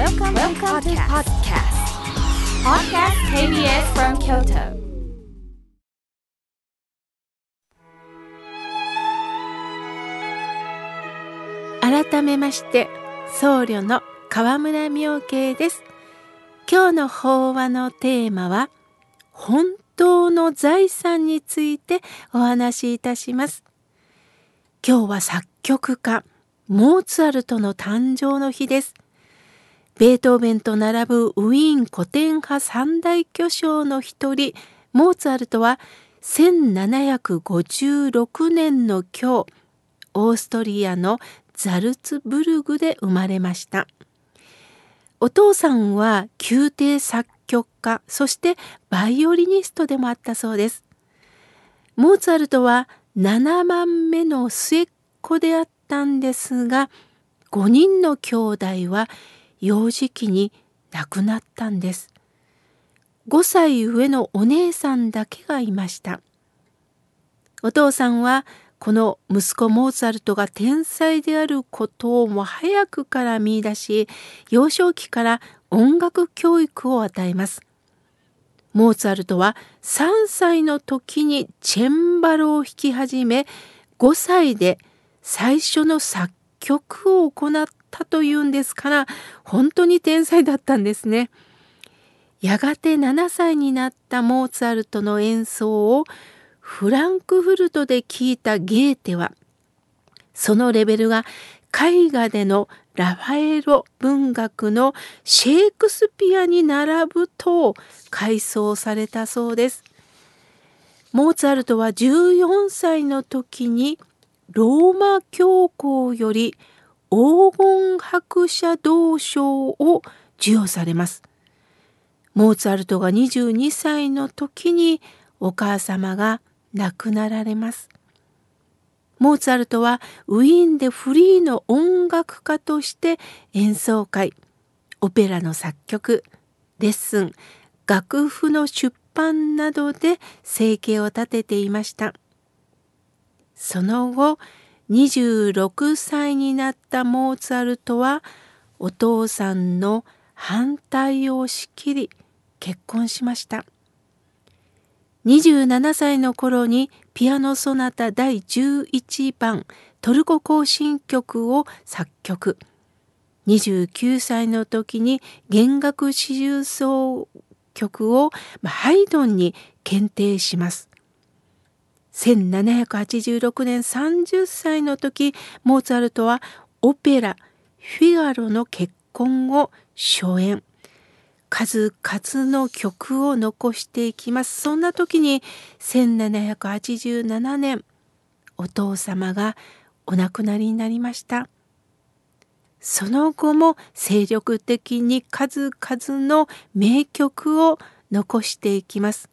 Welcome, Welcome to podcast. Podcast KBS from Kyoto. 改めまして僧侶の河村明慶です今日の法話のテーマは本当の財産についてお話しいたします今日は作曲家モーツァルトの誕生の日ですベートーベンと並ぶウィーン古典派三大巨匠の一人モーツァルトは1756年の今日オーストリアのザルツブルグで生まれました。お父さんは宮廷作曲家そしてバイオリニストでもあったそうです。モーツァルトは7番目の末っ子であったんですが5人の兄弟は幼児期に亡くなったんです。5歳上のお姉さんだけがいました。お父さんはこの息子モーツァルトが天才であることをも早くから見出し幼少期から音楽教育を与えます。モーツァルトは3歳の時にチェンバロを弾き始め5歳で最初の作曲を行ったというんですから本当に天才だったんですね。やがて7歳になったモーツァルトの演奏をフランクフルトで聞いたゲーテはそのレベルが絵画でのラファエロ文学のシェイクスピアに並ぶと改装されたそうです。モーツァルトは14歳の時にローマ教皇より黄金伯爵銅賞を授与されます。モーツァルトが22歳の時にお母様が亡くなられます。モーツァルトはウィーンでフリーの音楽家として演奏会オペラの作曲レッスン楽譜の出版などで生計を立てていましたその後26歳になったモーツァルトはお父さんの反対を押し切り結婚しました。27歳の頃にピアノソナタ第11番トルコ行進曲を作曲29歳の時に弦楽四重奏曲をハイドンに検定します1786年30歳の時モーツァルトはオペラ「フィガロの結婚」を初演数々の曲を残していきます。そんな時に1787年お父様がお亡くなりになりました。その後も精力的に数々の名曲を残していきます。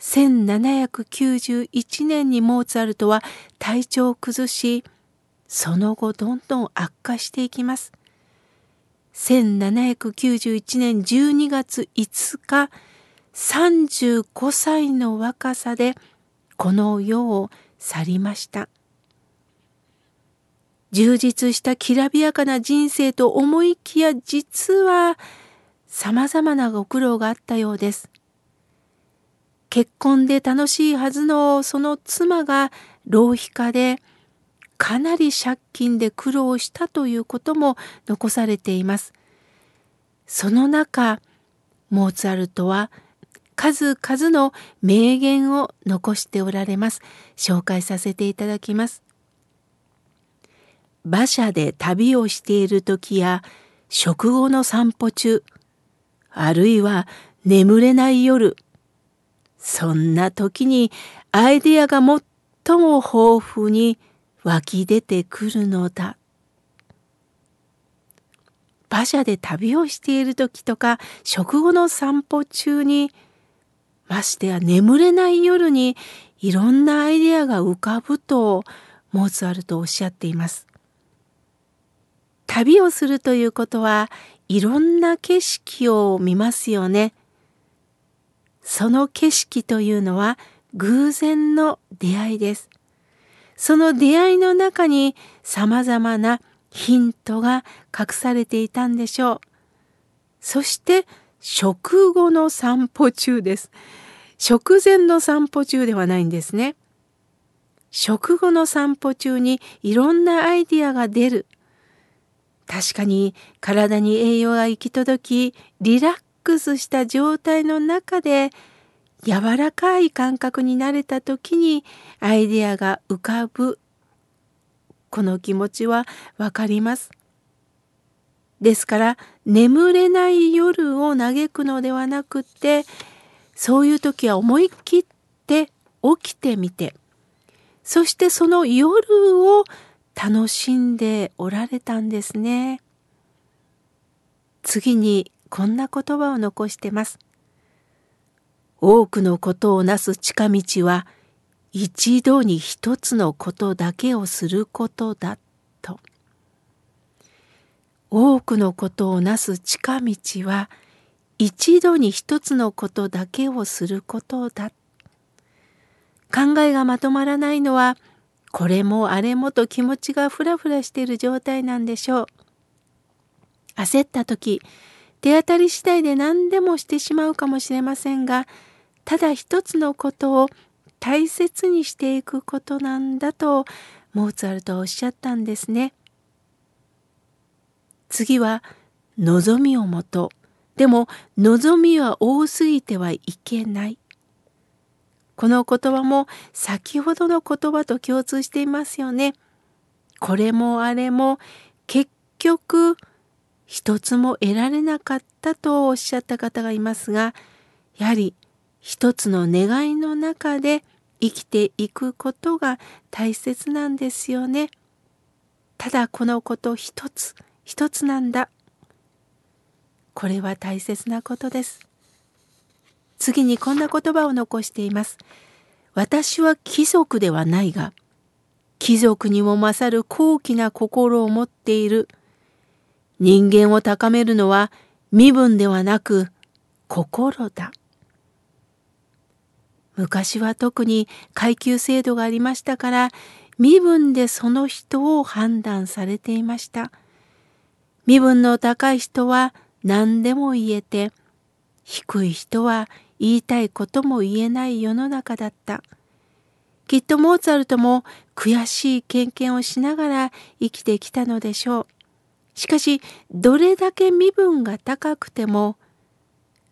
1791年にモーツァルトは体調を崩し、その後どんどん悪化していきます。1791年12月5日35歳の若さでこの世を去りました充実したきらびやかな人生と思いきや実は様々なご苦労があったようです結婚で楽しいはずのその妻が浪費家でかなり借金で苦労したということも残されています。その中、モーツァルトは数々の名言を残しておられます。紹介させていただきます。馬車で旅をしている時や食後の散歩中、あるいは眠れない夜、そんな時にアイデアが最も豊富に湧き出てくるのだ。馬車で旅をしている時とか食後の散歩中にましてや眠れない夜にいろんなアイデアが浮かぶとモーツァルトおっしゃっています。旅をするということはいろんな景色を見ますよね。その景色というのは偶然の出会いです。その出会いの中に様々なヒントが隠されていたんでしょう。そして食後の散歩中です。食前の散歩中ではないんですね。食後の散歩中にいろんなアイディアが出る。確かに体に栄養が行き届き、リラックスした状態の中で柔らかい感覚になれた時にアイデアが浮かぶ。この気持ちはわかります。ですから眠れない夜を嘆くのではなくってそういう時は思い切って起きてみてそしてその夜を楽しんでおられたんですね。次にこんな言葉を残してます。多くのことをなす近道は一度に一つのことだけをすることだと。多くのことをなす近道は一度に一つのことだけをすることだ。考えがまとまらないのはこれもあれもと気持ちがふらふらしている状態なんでしょう。焦った時手当たり次第で何でもしてしまうかもしれませんがただ一つのことを大切にしていくことなんだとモーツァルトはおっしゃったんですね。次は望みをもとでも望みは多すぎてはいけないこの言葉も先ほどの言葉と共通していますよね。これもあれも結局一つも得られなかったとおっしゃった方がいますがやはり一つの願いの中で生きていくことが大切なんですよね。ただこのこと一つ一つなんだ。これは大切なことです。次にこんな言葉を残しています。私は貴族ではないが、貴族にも勝る高貴な心を持っている。人間を高めるのは身分ではなく心だ。昔は特に階級制度がありましたから身分でその人を判断されていました。身分の高い人は何でも言えて低い人は言いたいことも言えない世の中だった。きっとモーツァルトも悔しい経験をしながら生きてきたのでしょう。しかしどれだけ身分が高くても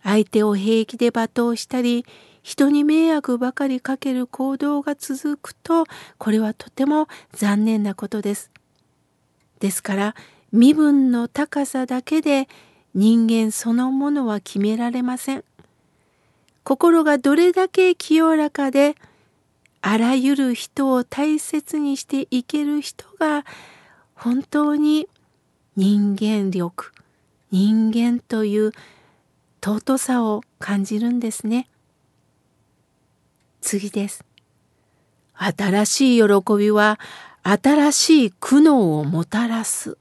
相手を平気で罵倒したり人に迷惑ばかりかける行動が続くとこれはとても残念なことです。ですから身分の高さだけで人間そのものは決められません。心がどれだけ清らかであらゆる人を大切にしていける人が本当に人間力人間という尊さを感じるんですね。次です。新しい喜びは新しい苦悩をもたらす。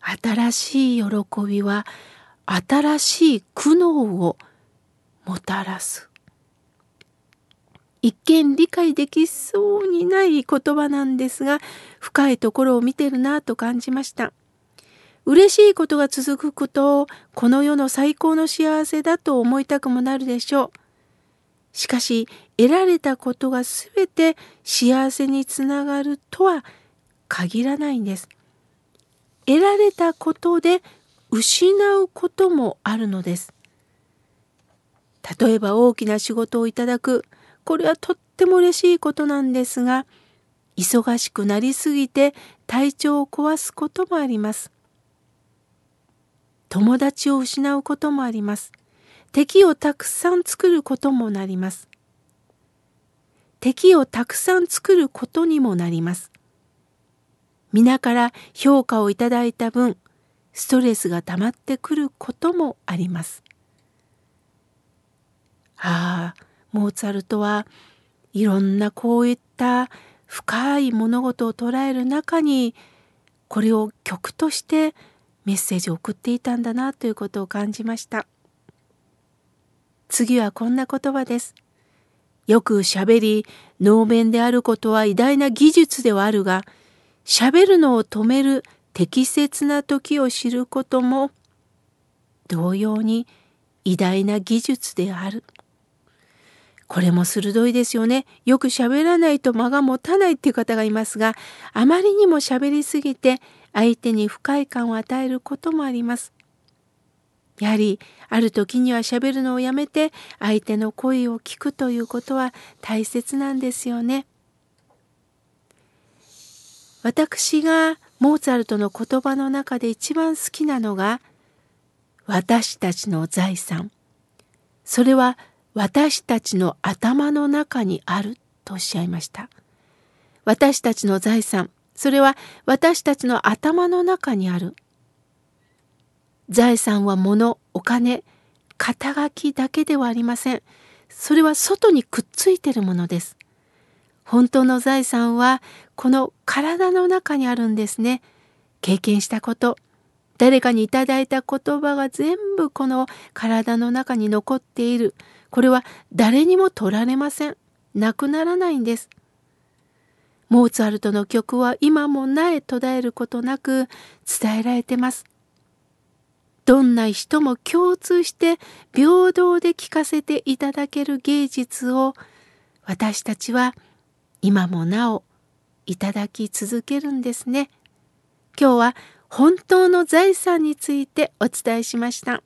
新しい喜びは新しい苦悩をもたらす。一見理解できそうにない言葉なんですが深いところを見てるなと感じました。嬉しいことが続くことをこの世の最高の幸せだと思いたくもなるでしょう。しかし得られたことが全て幸せにつながるとは限らないんです。得られたことで失うこともあるのです。例えば大きな仕事をいただくこれはとっても嬉しいことなんですが忙しくなりすぎて体調を壊すこともあります。友達を失うこともあります。敵をたくさん作ることもなります。敵をたくさん作ることにもなります。皆から評価をいただいた分ストレスが溜まってくることもあります。ああモーツァルトはいろんなこういった深い物事を捉える中にこれを曲としてメッセージを送っていたんだなということを感じました次はこんな言葉ですよくしゃべり能面であることは偉大な技術ではあるが喋るのを止める適切な時を知ることも同様に偉大な技術である。これも鋭いですよね。よく喋らないと間が持たないっていう方がいますが、あまりにも喋りすぎて相手に不快感を与えることもあります。やはりある時には喋るのをやめて相手の声を聞くということは大切なんですよね。私がモーツァルトの言葉の中で一番好きなのが私たちの財産それは私たちの頭の中にあるとおっしゃいました。私たちの財産、それは私たちの頭の中にある。財産は物、お金、肩書きだけではありません。それは外にくっついてるものです。本当の財産はこの体の中にあるんですね。経験したこと、誰かにいただいた言葉が全部この体の中に残っている。これは誰にも取られません。なくならないんです。モーツァルトの曲は今もなえ途絶えることなく伝えられてます。どんな人も共通して平等で聴かせていただける芸術を私たちは今もなおいただき続けるんですね。今日は本当の財産についてお伝えしました。